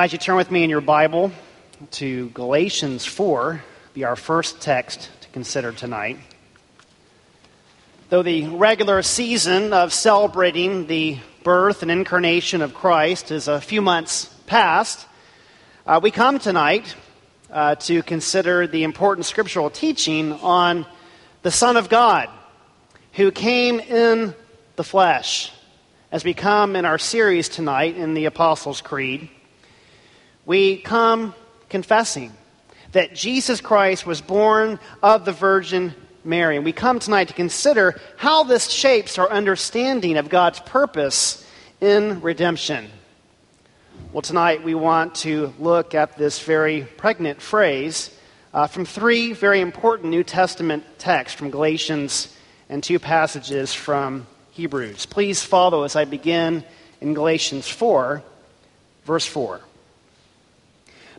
Invite you to turn with me in your Bible to Galatians 4, be our first text to consider tonight. Though the regular season of celebrating the birth and incarnation of Christ is a few months past, uh, we come tonight uh, to consider the important scriptural teaching on the Son of God who came in the flesh, as we come in our series tonight in the Apostles' Creed we come confessing that Jesus Christ was born of the Virgin Mary. And we come tonight to consider how this shapes our understanding of God's purpose in redemption. Well, tonight we want to look at this very pregnant phrase uh, from three very important New Testament texts from Galatians and two passages from Hebrews. Please follow as I begin in Galatians 4, verse 4.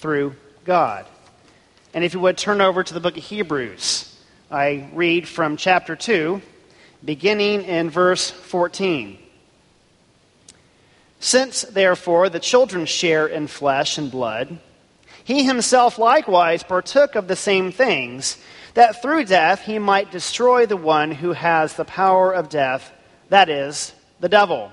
through God. And if you would turn over to the book of Hebrews, I read from chapter 2, beginning in verse 14. Since, therefore, the children share in flesh and blood, he himself likewise partook of the same things, that through death he might destroy the one who has the power of death, that is, the devil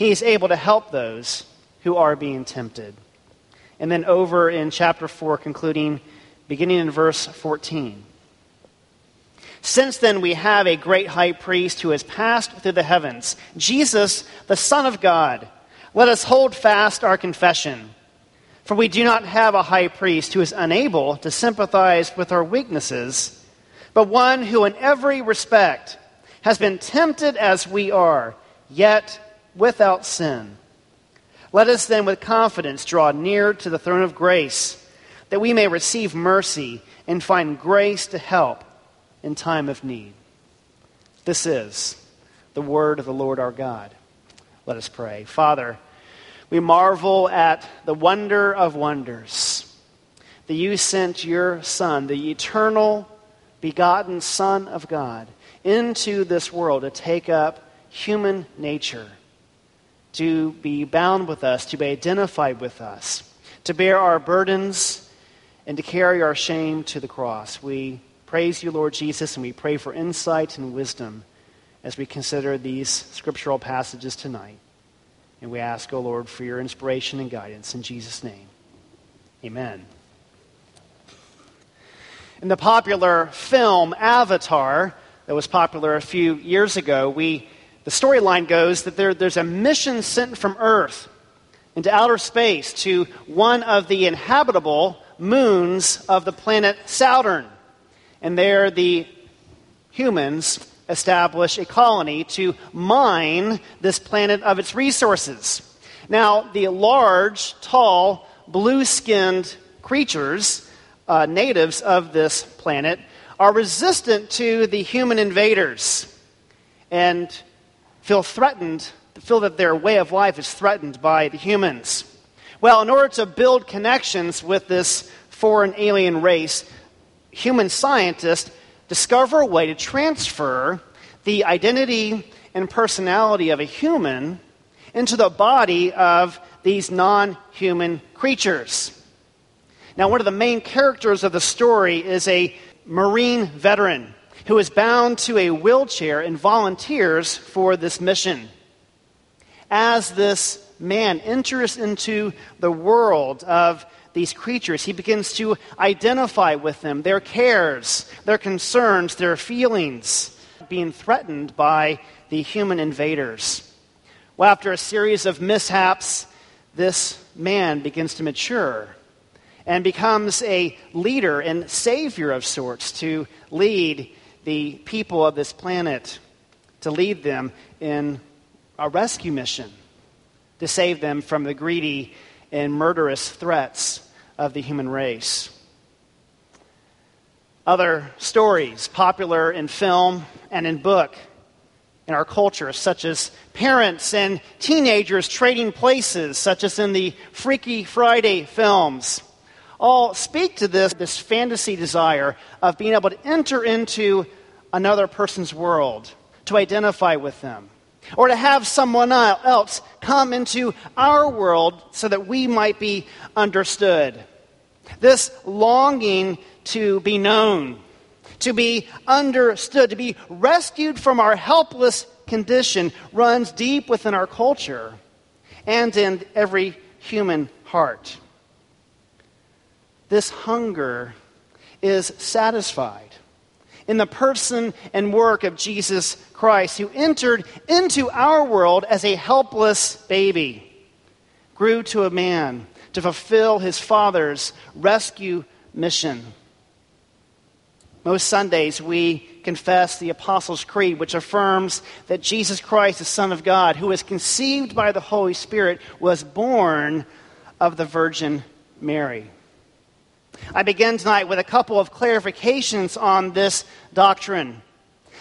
he is able to help those who are being tempted. And then over in chapter 4, concluding, beginning in verse 14. Since then, we have a great high priest who has passed through the heavens, Jesus, the Son of God. Let us hold fast our confession. For we do not have a high priest who is unable to sympathize with our weaknesses, but one who, in every respect, has been tempted as we are, yet without sin. Let us then with confidence draw near to the throne of grace, that we may receive mercy and find grace to help in time of need. This is the word of the Lord our God. Let us pray. Father, we marvel at the wonder of wonders that you sent your Son, the eternal, begotten Son of God, into this world to take up human nature to be bound with us, to be identified with us, to bear our burdens, and to carry our shame to the cross. We praise you, Lord Jesus, and we pray for insight and wisdom as we consider these scriptural passages tonight. And we ask, O oh Lord, for your inspiration and guidance in Jesus' name. Amen. In the popular film Avatar, that was popular a few years ago, we the storyline goes that there, there's a mission sent from Earth into outer space to one of the inhabitable moons of the planet Saturn. And there, the humans establish a colony to mine this planet of its resources. Now, the large, tall, blue skinned creatures uh, natives of this planet are resistant to the human invaders and feel threatened, feel that their way of life is threatened by the humans. Well, in order to build connections with this foreign alien race, human scientists discover a way to transfer the identity and personality of a human into the body of these non human creatures. Now, one of the main characters of the story is a Marine veteran who is bound to a wheelchair and volunteers for this mission. As this man enters into the world of these creatures, he begins to identify with them, their cares, their concerns, their feelings, being threatened by the human invaders. Well, after a series of mishaps, this man begins to mature and becomes a leader and savior of sorts to lead the people of this planet, to lead them in a rescue mission, to save them from the greedy and murderous threats of the human race. Other stories popular in film and in book in our culture, such as parents and teenagers trading places, such as in the Freaky Friday films, all speak to this, this fantasy desire of being able to enter into another person's world, to identify with them, or to have someone else come into our world so that we might be understood. This longing to be known, to be understood, to be rescued from our helpless condition runs deep within our culture and in every human heart. This hunger is satisfied in the person and work of Jesus Christ, who entered into our world as a helpless baby, grew to a man to fulfill his Father's rescue mission. Most Sundays, we confess the Apostles' Creed, which affirms that Jesus Christ, the Son of God, who was conceived by the Holy Spirit, was born of the Virgin Mary. I begin tonight with a couple of clarifications on this doctrine.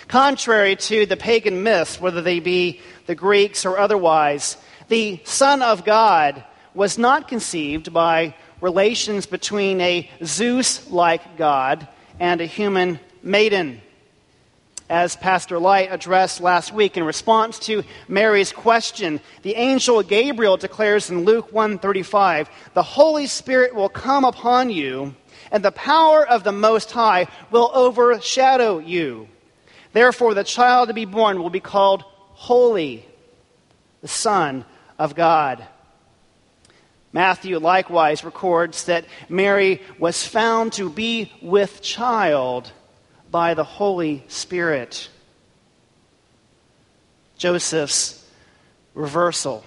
Contrary to the pagan myths, whether they be the Greeks or otherwise, the Son of God was not conceived by relations between a Zeus like God and a human maiden. As Pastor Light addressed last week in response to Mary's question, the angel Gabriel declares in Luke 1:35, "The Holy Spirit will come upon you, and the power of the Most High will overshadow you. Therefore the child to be born will be called holy, the Son of God." Matthew likewise records that Mary was found to be with child by the Holy Spirit. Joseph's reversal.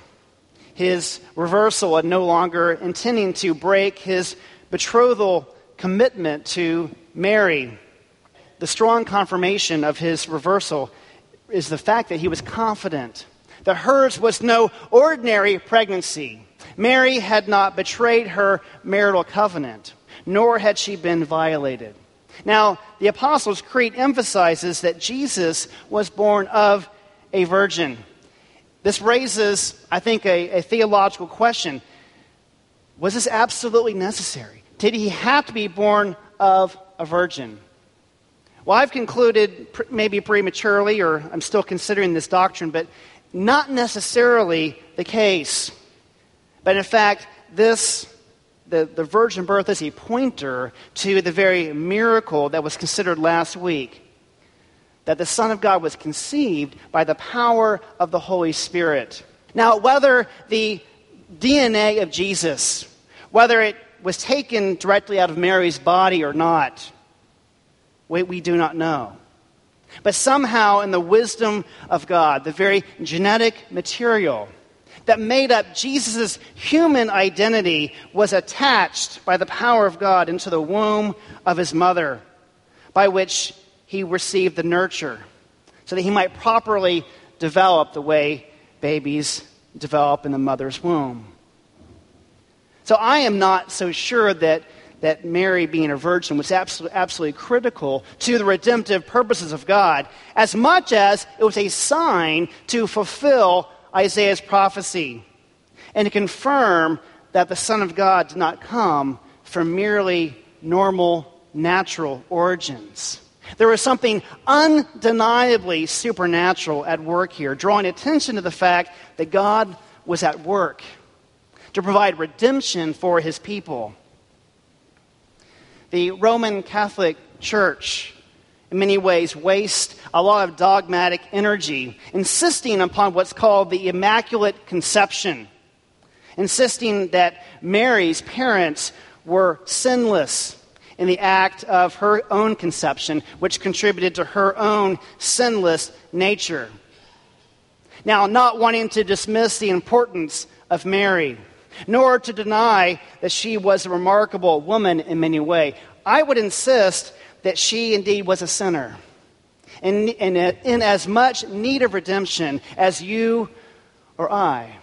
His reversal of no longer intending to break his betrothal commitment to Mary. The strong confirmation of his reversal is the fact that he was confident that hers was no ordinary pregnancy Mary had not betrayed her marital covenant, nor had she been violated. Now, the Apostles' Creed emphasizes that Jesus was born of a virgin. This raises, I think, a, a theological question. Was this absolutely necessary? Did he have to be born of a virgin? Well, I've concluded, maybe prematurely, or I'm still considering this doctrine, but not necessarily the case. But in fact, this, the, the virgin birth is a pointer to the very miracle that was considered last week that the Son of God was conceived by the power of the Holy Spirit. Now, whether the DNA of Jesus, whether it was taken directly out of Mary's body or not, we, we do not know. But somehow, in the wisdom of God, the very genetic material that made up Jesus' human identity was attached by the power of God into the womb of his mother, by which he received the nurture, so that he might properly develop the way babies develop in the mother's womb. So I am not so sure that that Mary, being a virgin, was absolutely, absolutely critical to the redemptive purposes of God, as much as it was a sign to fulfill Isaiah's prophecy and to confirm that the Son of God did not come from merely normal, natural origins. There was something undeniably supernatural at work here, drawing attention to the fact that God was at work to provide redemption for his people. The Roman Catholic Church, in many ways, waste a lot of dogmatic energy, insisting upon what's called the Immaculate Conception, insisting that Mary's parents were sinless in the act of her own conception, which contributed to her own sinless nature. Now, not wanting to dismiss the importance of Mary, nor to deny that she was a remarkable woman in many ways, I would insist that she indeed was a sinner. In, in, uh, in as much need of redemption as you or I.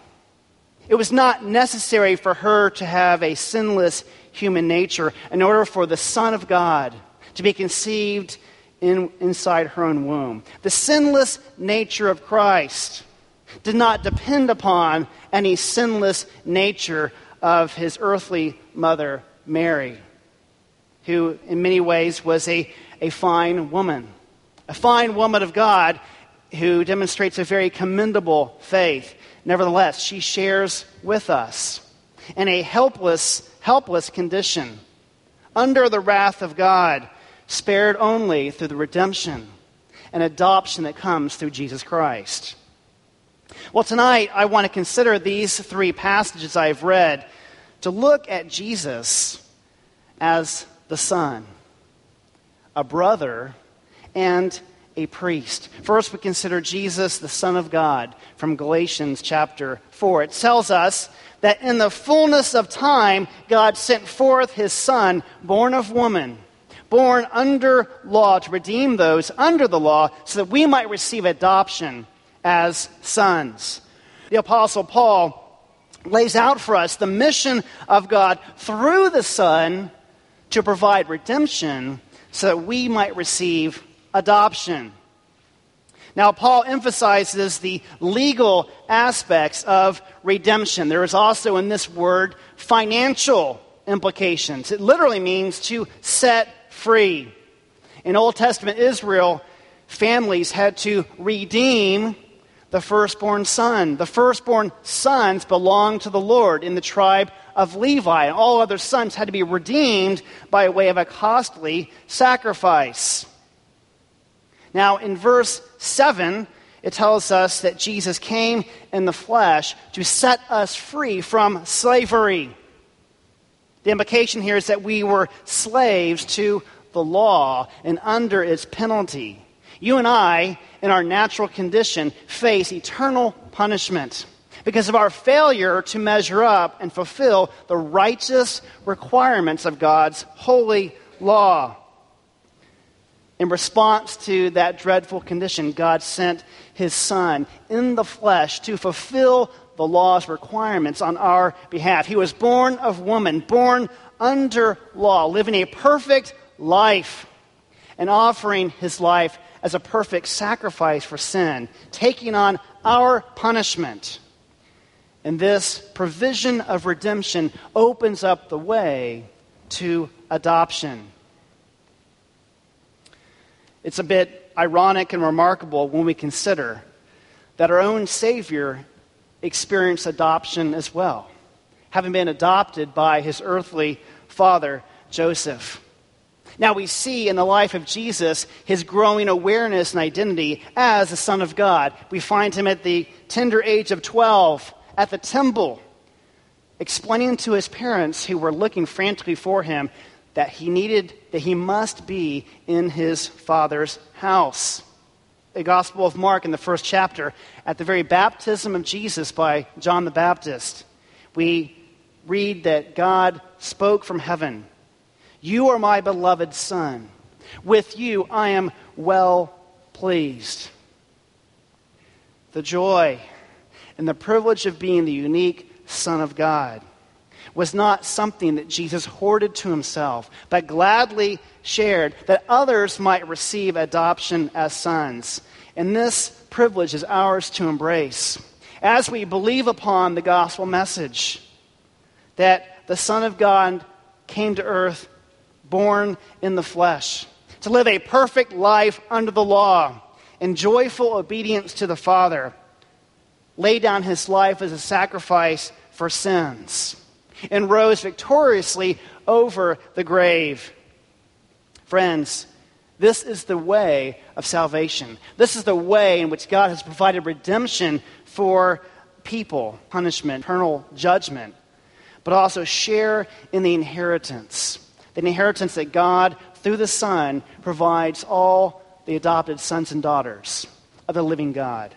It was not necessary for her to have a sinless human nature in order for the Son of God to be conceived in, inside her own womb. The sinless nature of Christ did not depend upon any sinless nature of his earthly mother, Mary, who in many ways was a, a fine woman, a fine woman of God who demonstrates a very commendable faith. Nevertheless, she shares with us in a helpless, helpless condition, under the wrath of God, spared only through the redemption and adoption that comes through Jesus Christ. Well, tonight I want to consider these three passages I've read to look at Jesus as the Son, a brother, and a priest. First, we consider Jesus, the Son of God, from Galatians chapter 4. It tells us that in the fullness of time, God sent forth his Son, born of woman, born under law, to redeem those under the law, so that we might receive adoption as sons. The Apostle Paul lays out for us the mission of God through the Son to provide redemption so that we might receive adoption. Now, Paul emphasizes the legal aspects of redemption. There is also in this word financial implications. It literally means to set free. In Old Testament Israel, families had to redeem the firstborn son. The firstborn sons belonged to the Lord in the tribe of Levi, and all other sons had to be redeemed by way of a costly sacrifice. Now, in verse 7, it tells us that Jesus came in the flesh to set us free from slavery. The implication here is that we were slaves to the law and under its penalty. You and I, in our natural condition, face eternal punishment because of our failure to measure up and fulfill the righteous requirements of God's holy law. In response to that dreadful condition, God sent his Son in the flesh to fulfill the law's requirements on our behalf. He was born of woman, born under law, living a perfect life, and offering his life as a perfect sacrifice for sin, taking on our punishment. And this provision of redemption opens up the way to adoption. It's a bit ironic and remarkable when we consider that our own Savior experienced adoption as well, having been adopted by his earthly father, Joseph. Now we see in the life of Jesus his growing awareness and identity as the Son of God. We find him at the tender age of 12 at the temple, explaining to his parents who were looking frantically for him that he needed, that he must be in his father's house. The Gospel of Mark in the first chapter, at the very baptism of Jesus by John the Baptist, we read that God spoke from heaven You are my beloved Son. With you I am well pleased. The joy and the privilege of being the unique Son of God was not something that Jesus hoarded to himself, but gladly shared that others might receive adoption as sons. And this privilege is ours to embrace as we believe upon the gospel message that the Son of God came to earth born in the flesh to live a perfect life under the law in joyful obedience to the Father, lay down his life as a sacrifice for sins, and rose victoriously over the grave. Friends, this is the way of salvation. This is the way in which God has provided redemption for people, punishment, eternal judgment, but also share in the inheritance. The inheritance that God, through the Son, provides all the adopted sons and daughters of the living God.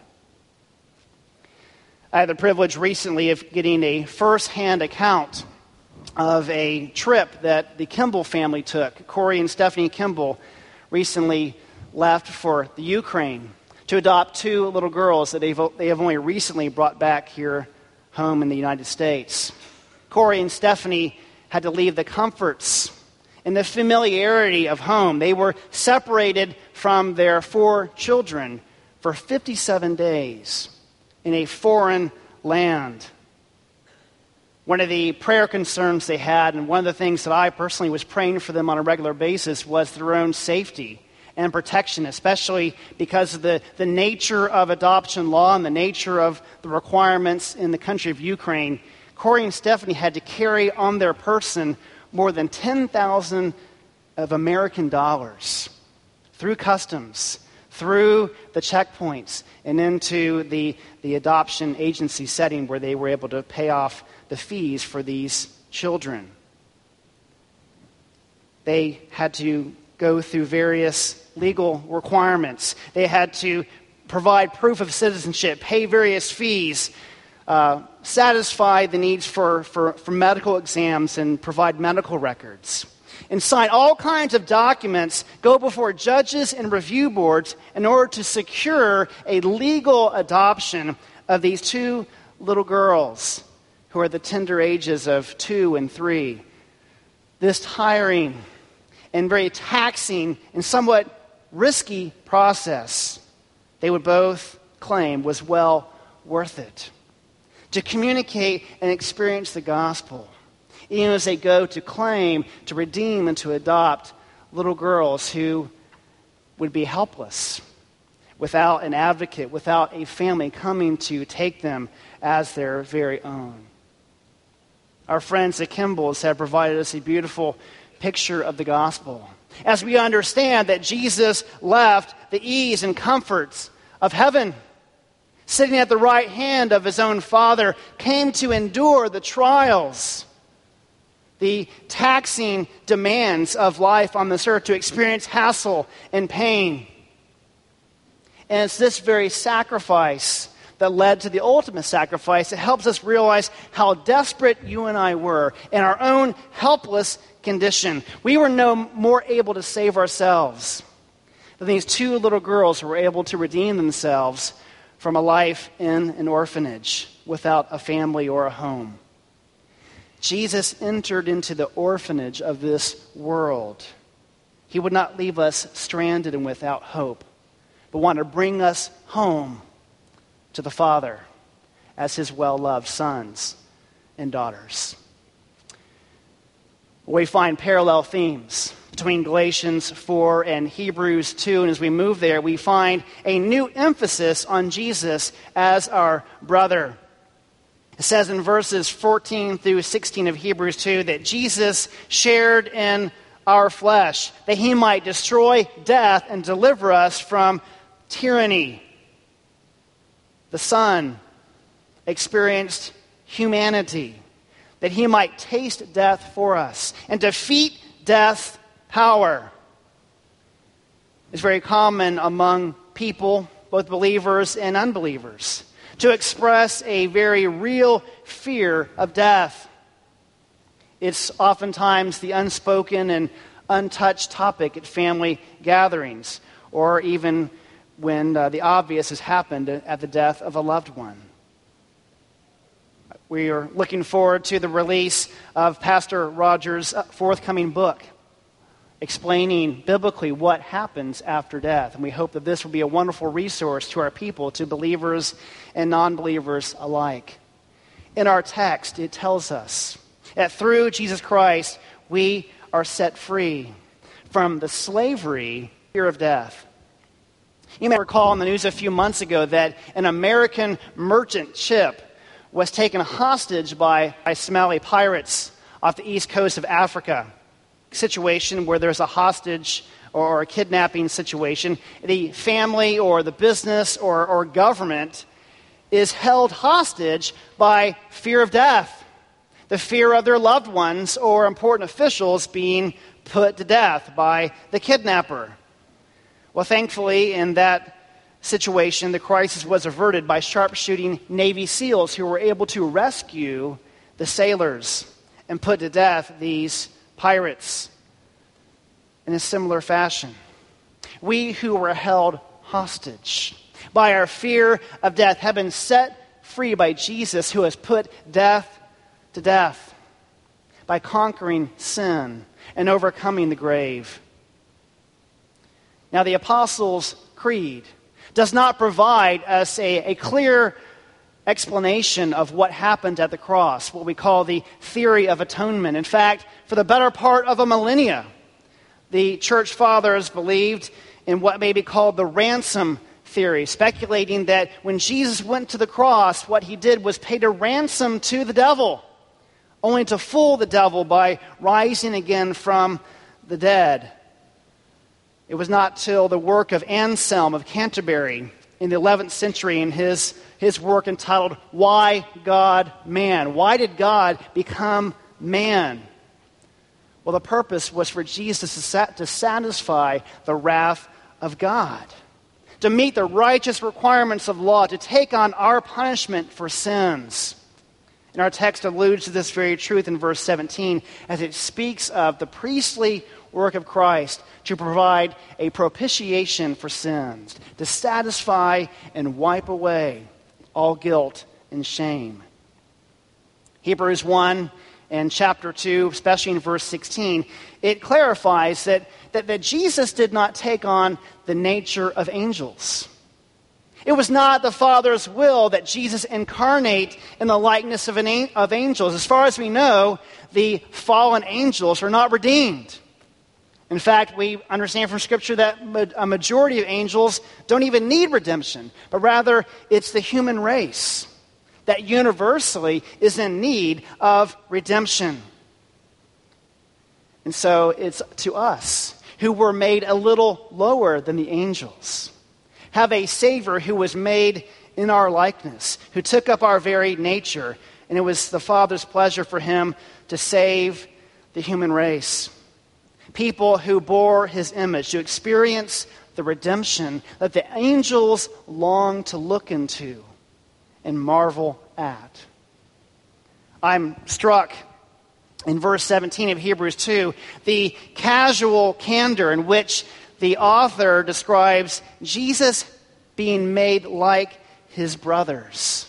I had the privilege recently of getting a first hand account of a trip that the Kimball family took. Corey and Stephanie Kimball recently left for the Ukraine to adopt two little girls that they've, they have only recently brought back here home in the United States. Corey and Stephanie had to leave the comforts and the familiarity of home. They were separated from their four children for 57 days in a foreign land. One of the prayer concerns they had, and one of the things that I personally was praying for them on a regular basis, was their own safety and protection, especially because of the, the nature of adoption law and the nature of the requirements in the country of Ukraine. Corey and Stephanie had to carry on their person more than 10,000 of American dollars through customs, through the checkpoints, and into the, the adoption agency setting where they were able to pay off the fees for these children. They had to go through various legal requirements. They had to provide proof of citizenship, pay various fees, uh, satisfy the needs for, for, for medical exams, and provide medical records. And sign all kinds of documents, go before judges and review boards in order to secure a legal adoption of these two little girls who are the tender ages of two and three. This tiring and very taxing and somewhat risky process, they would both claim was well worth it. To communicate and experience the gospel, even as they go to claim, to redeem, and to adopt little girls who would be helpless without an advocate, without a family coming to take them as their very own. Our friends the Kimballs have provided us a beautiful picture of the gospel. As we understand that Jesus left the ease and comforts of heaven, sitting at the right hand of his own Father, came to endure the trials, the taxing demands of life on this earth, to experience hassle and pain. And it's this very sacrifice that led to the ultimate sacrifice. It helps us realize how desperate you and I were in our own helpless condition. We were no more able to save ourselves than these two little girls who were able to redeem themselves from a life in an orphanage without a family or a home. Jesus entered into the orphanage of this world. He would not leave us stranded and without hope, but wanted to bring us home to the Father as his well loved sons and daughters. We find parallel themes between Galatians 4 and Hebrews 2. And as we move there, we find a new emphasis on Jesus as our brother. It says in verses 14 through 16 of Hebrews 2 that Jesus shared in our flesh, that he might destroy death and deliver us from tyranny the Son experienced humanity, that he might taste death for us and defeat death's power. It's very common among people, both believers and unbelievers, to express a very real fear of death. It's oftentimes the unspoken and untouched topic at family gatherings or even when uh, the obvious has happened at the death of a loved one. We are looking forward to the release of Pastor Rogers' forthcoming book explaining biblically what happens after death. And we hope that this will be a wonderful resource to our people, to believers and non believers alike. In our text, it tells us that through Jesus Christ, we are set free from the slavery, fear of death. You may recall in the news a few months ago that an American merchant ship was taken hostage by, by Somali pirates off the east coast of Africa situation where there's a hostage or a kidnapping situation, the family or the business or, or government is held hostage by fear of death, the fear of their loved ones or important officials being put to death by the kidnapper. Well, thankfully, in that situation, the crisis was averted by sharpshooting Navy SEALs who were able to rescue the sailors and put to death these pirates in a similar fashion. We who were held hostage by our fear of death have been set free by Jesus, who has put death to death by conquering sin and overcoming the grave. Now, the Apostles' Creed does not provide us a, a clear explanation of what happened at the cross, what we call the theory of atonement. In fact, for the better part of a millennia, the church fathers believed in what may be called the ransom theory, speculating that when Jesus went to the cross, what he did was paid a ransom to the devil, only to fool the devil by rising again from the dead. It was not till the work of Anselm of Canterbury in the 11th century in his, his work entitled Why God Man? Why did God become man? Well, the purpose was for Jesus to to satisfy the wrath of God, to meet the righteous requirements of law, to take on our punishment for sins. And our text alludes to this very truth in verse 17 as it speaks of the priestly work of Christ to provide a propitiation for sins, to satisfy and wipe away all guilt and shame. Hebrews 1 and chapter 2, especially in verse 16, it clarifies that, that, that Jesus did not take on the nature of angels. It was not the Father's will that Jesus incarnate in the likeness of, an, of angels. As far as we know, the fallen angels are not redeemed. In fact, we understand from Scripture that a majority of angels don't even need redemption, but rather it's the human race that universally is in need of redemption. And so it's to us who were made a little lower than the angels, have a Savior who was made in our likeness, who took up our very nature, and it was the Father's pleasure for him to save the human race people who bore his image, to experience the redemption that the angels long to look into and marvel at. I'm struck in verse 17 of Hebrews 2 the casual candor in which the author describes Jesus being made like his brothers.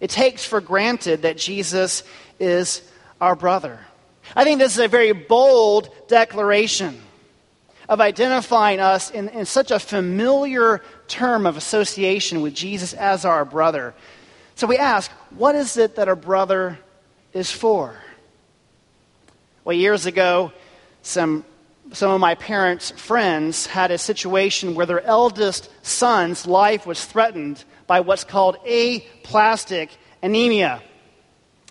It takes for granted that Jesus is our brother. I think this is a very bold declaration of identifying us in, in such a familiar term of association with Jesus as our brother. So we ask, what is it that a brother is for? Well, years ago, some, some of my parents' friends had a situation where their eldest son's life was threatened by what's called aplastic anemia.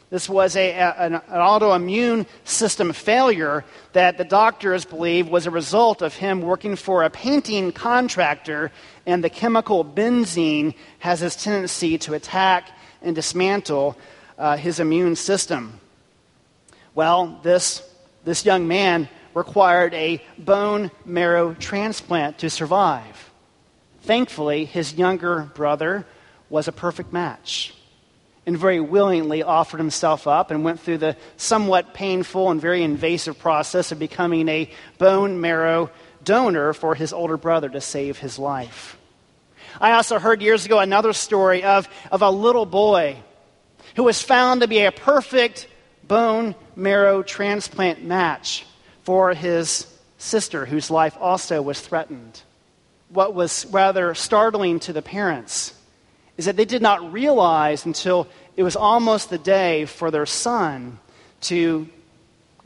This was a, an, an autoimmune system failure that the doctors believe was a result of him working for a painting contractor, and the chemical benzene has this tendency to attack and dismantle uh, his immune system. Well, this, this young man required a bone marrow transplant to survive. Thankfully, his younger brother was a perfect match and very willingly offered himself up and went through the somewhat painful and very invasive process of becoming a bone marrow donor for his older brother to save his life. I also heard years ago another story of, of a little boy who was found to be a perfect bone marrow transplant match for his sister, whose life also was threatened. What was rather startling to the parents is that they did not realize until it was almost the day for their son to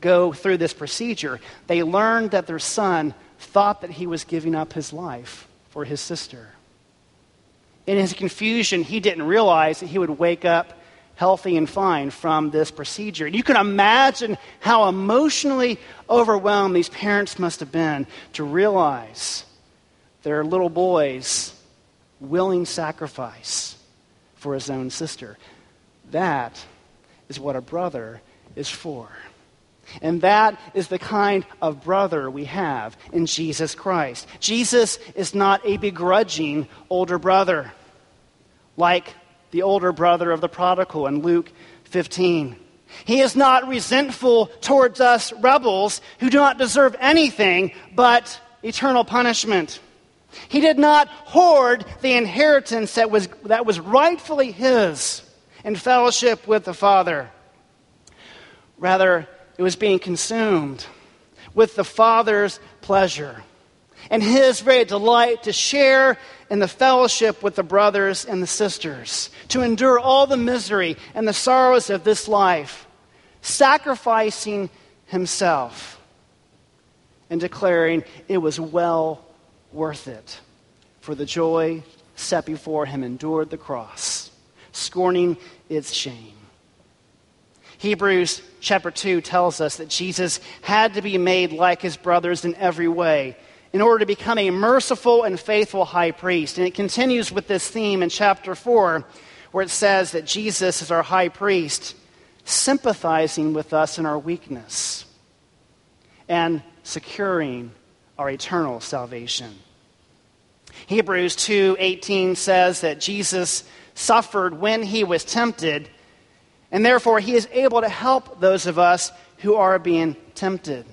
go through this procedure. They learned that their son thought that he was giving up his life for his sister. In his confusion, he didn't realize that he would wake up healthy and fine from this procedure. And you can imagine how emotionally overwhelmed these parents must have been to realize their little boy's willing sacrifice for his own sister. That is what a brother is for. And that is the kind of brother we have in Jesus Christ. Jesus is not a begrudging older brother like the older brother of the prodigal in Luke 15. He is not resentful towards us rebels who do not deserve anything but eternal punishment. He did not hoard the inheritance that was, that was rightfully his in fellowship with the Father. Rather, it was being consumed with the Father's pleasure and his very delight to share in the fellowship with the brothers and the sisters, to endure all the misery and the sorrows of this life, sacrificing himself and declaring it was well worth it for the joy set before him endured the cross, scorning its shame. Hebrews chapter 2 tells us that Jesus had to be made like his brothers in every way in order to become a merciful and faithful high priest. And it continues with this theme in chapter 4, where it says that Jesus is our high priest, sympathizing with us in our weakness and securing our eternal salvation. Hebrews 2:18 says that Jesus suffered when he was tempted, and therefore he is able to help those of us who are being tempted.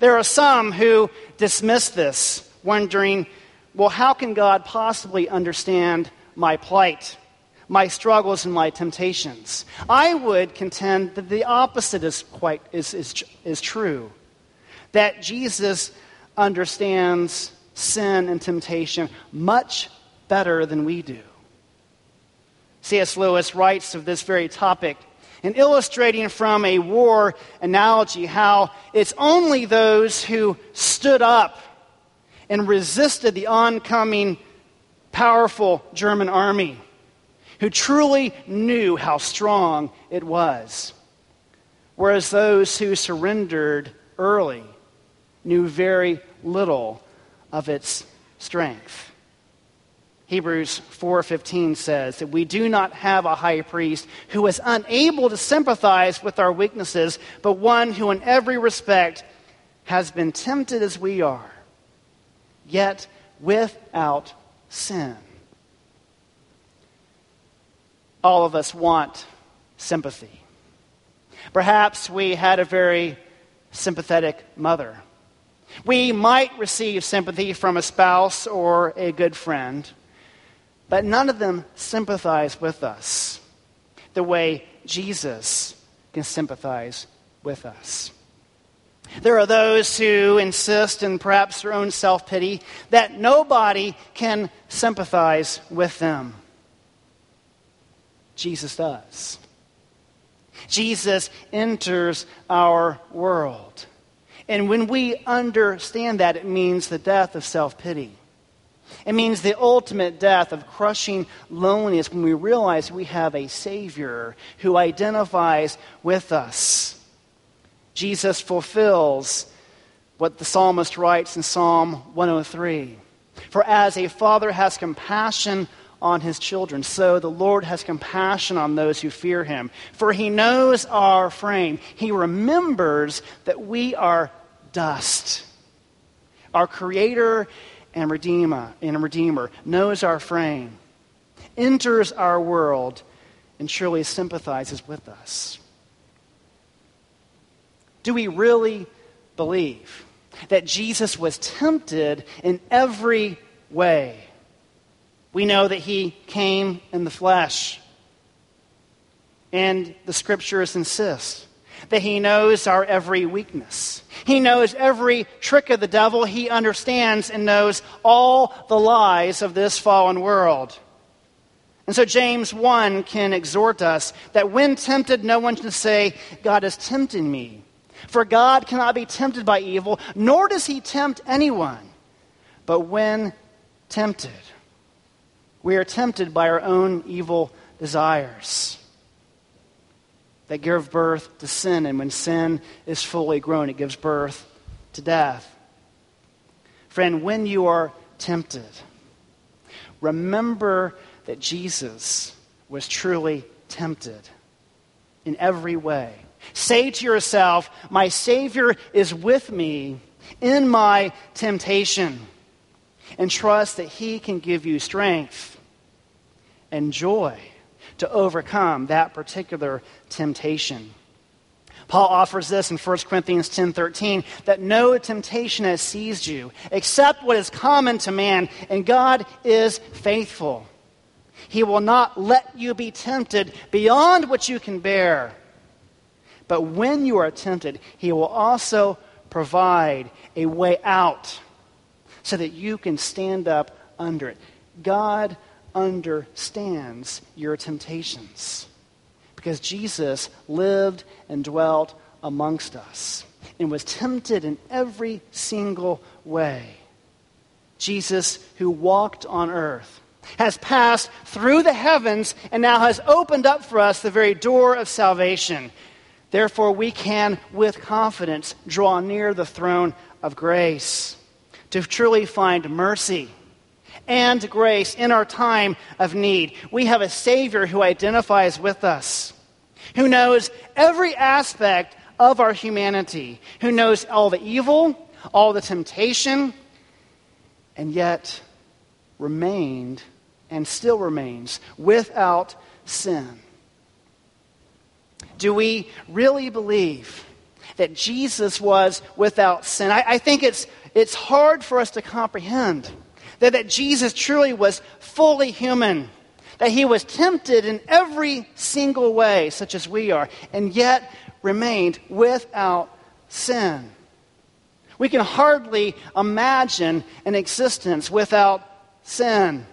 There are some who dismiss this, wondering, well, how can God possibly understand my plight, my struggles, and my temptations? I would contend that the opposite is, quite, is, is, is true. That Jesus understands sin and temptation much better than we do. C.S. Lewis writes of this very topic and illustrating from a war analogy how it's only those who stood up and resisted the oncoming powerful German army who truly knew how strong it was, whereas those who surrendered early knew very little of its strength. Hebrews 4:15 says that we do not have a high priest who is unable to sympathize with our weaknesses, but one who in every respect has been tempted as we are, yet without sin. All of us want sympathy. Perhaps we had a very sympathetic mother. We might receive sympathy from a spouse or a good friend. But none of them sympathize with us the way Jesus can sympathize with us. There are those who insist, in perhaps their own self pity, that nobody can sympathize with them. Jesus does. Jesus enters our world. And when we understand that, it means the death of self pity. It means the ultimate death of crushing loneliness when we realize we have a Savior who identifies with us. Jesus fulfills what the psalmist writes in Psalm 103 For as a father has compassion on his children, so the Lord has compassion on those who fear him. For he knows our frame, he remembers that we are dust. Our Creator and Redeemer, and Redeemer knows our frame, enters our world, and surely sympathizes with us. Do we really believe that Jesus was tempted in every way? We know that he came in the flesh. And the scriptures insist that he knows our every weakness. He knows every trick of the devil. He understands and knows all the lies of this fallen world. And so James 1 can exhort us that when tempted, no one should say, God is tempting me. For God cannot be tempted by evil, nor does he tempt anyone. But when tempted, we are tempted by our own evil desires that give birth to sin. And when sin is fully grown, it gives birth to death. Friend, when you are tempted, remember that Jesus was truly tempted in every way. Say to yourself, My Savior is with me in my temptation. And trust that He can give you strength and joy to overcome that particular temptation. Paul offers this in 1 Corinthians 10:13 that no temptation has seized you except what is common to man and God is faithful. He will not let you be tempted beyond what you can bear. But when you are tempted, he will also provide a way out so that you can stand up under it. God understands your temptations because Jesus lived and dwelt amongst us and was tempted in every single way. Jesus, who walked on earth, has passed through the heavens and now has opened up for us the very door of salvation. Therefore, we can, with confidence, draw near the throne of grace to truly find mercy and grace in our time of need. We have a Savior who identifies with us, who knows every aspect of our humanity, who knows all the evil, all the temptation, and yet remained and still remains without sin. Do we really believe that Jesus was without sin? I, I think it's, it's hard for us to comprehend that, that Jesus truly was fully human, that he was tempted in every single way, such as we are, and yet remained without sin. We can hardly imagine an existence without sin.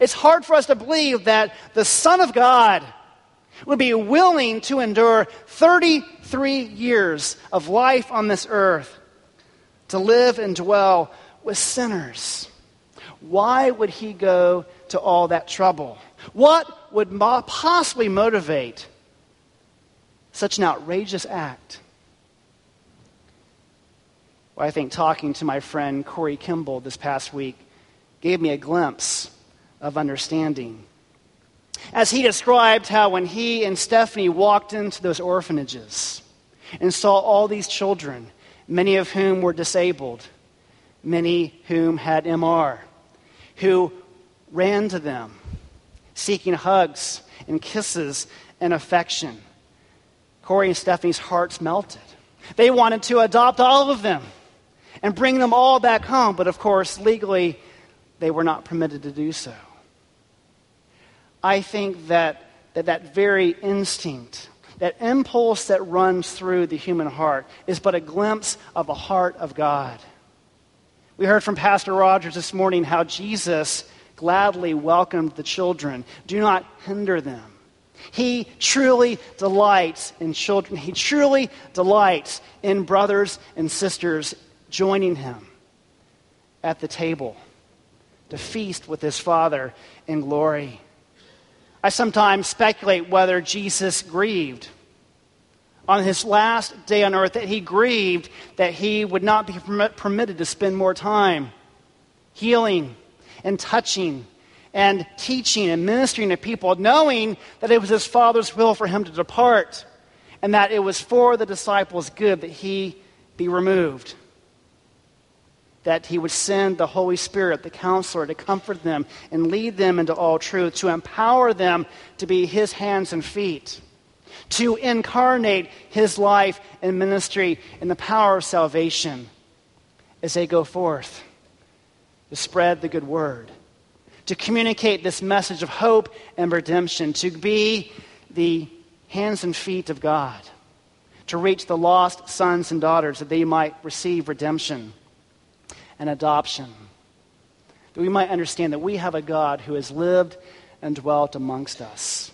It's hard for us to believe that the Son of God would be willing to endure 33 years of life on this earth to live and dwell with sinners. Why would he go to all that trouble? What would possibly motivate such an outrageous act? Well, I think talking to my friend Corey Kimball this past week gave me a glimpse of understanding. As he described how when he and Stephanie walked into those orphanages and saw all these children, many of whom were disabled, many whom had MR, who ran to them, seeking hugs and kisses and affection. Corey and Stephanie's hearts melted. They wanted to adopt all of them and bring them all back home, but of course, legally, they were not permitted to do so. I think that that, that very instinct, that impulse that runs through the human heart, is but a glimpse of the heart of God. We heard from Pastor Rogers this morning how Jesus gladly welcomed the children. Do not hinder them. He truly delights in children. He truly delights in brothers and sisters joining him at the table to feast with his Father in glory. I sometimes speculate whether Jesus grieved on his last day on earth that he grieved that he would not be permitted to spend more time healing and touching and teaching and ministering to people, knowing that it was his Father's will for him to depart and that it was for the disciples' good that he be removed. That he would send the Holy Spirit, the counselor, to comfort them and lead them into all truth, to empower them to be his hands and feet to incarnate his life and ministry in the power of salvation as they go forth to spread the good word, to communicate this message of hope and redemption, to be the hands and feet of God, to reach the lost sons and daughters that they might receive redemption and adoption. That we might understand that we have a God who has lived and dwelt amongst us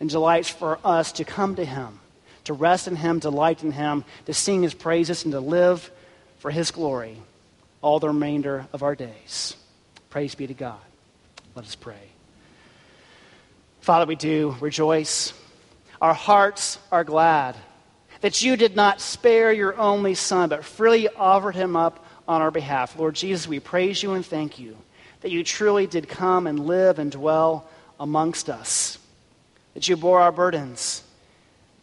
and delights for us to come to him, to rest in him, delight in him, to sing his praises, and to live for his glory all the remainder of our days. Praise be to God. Let us pray. Father, we do rejoice. Our hearts are glad that you did not spare your only Son, but freely offered him up on our behalf. Lord Jesus, we praise you and thank you that you truly did come and live and dwell amongst us, that you bore our burdens,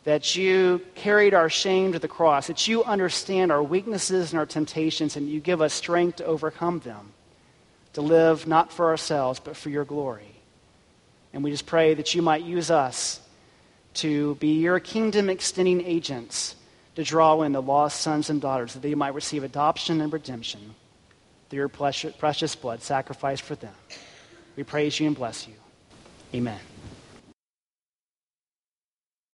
that you carried our shame to the cross, that you understand our weaknesses and our temptations, and you give us strength to overcome them, to live not for ourselves, but for your glory. And we just pray that you might use us to be your kingdom extending agents to draw in the lost sons and daughters that they might receive adoption and redemption through your precious blood sacrificed for them. We praise you and bless you. Amen.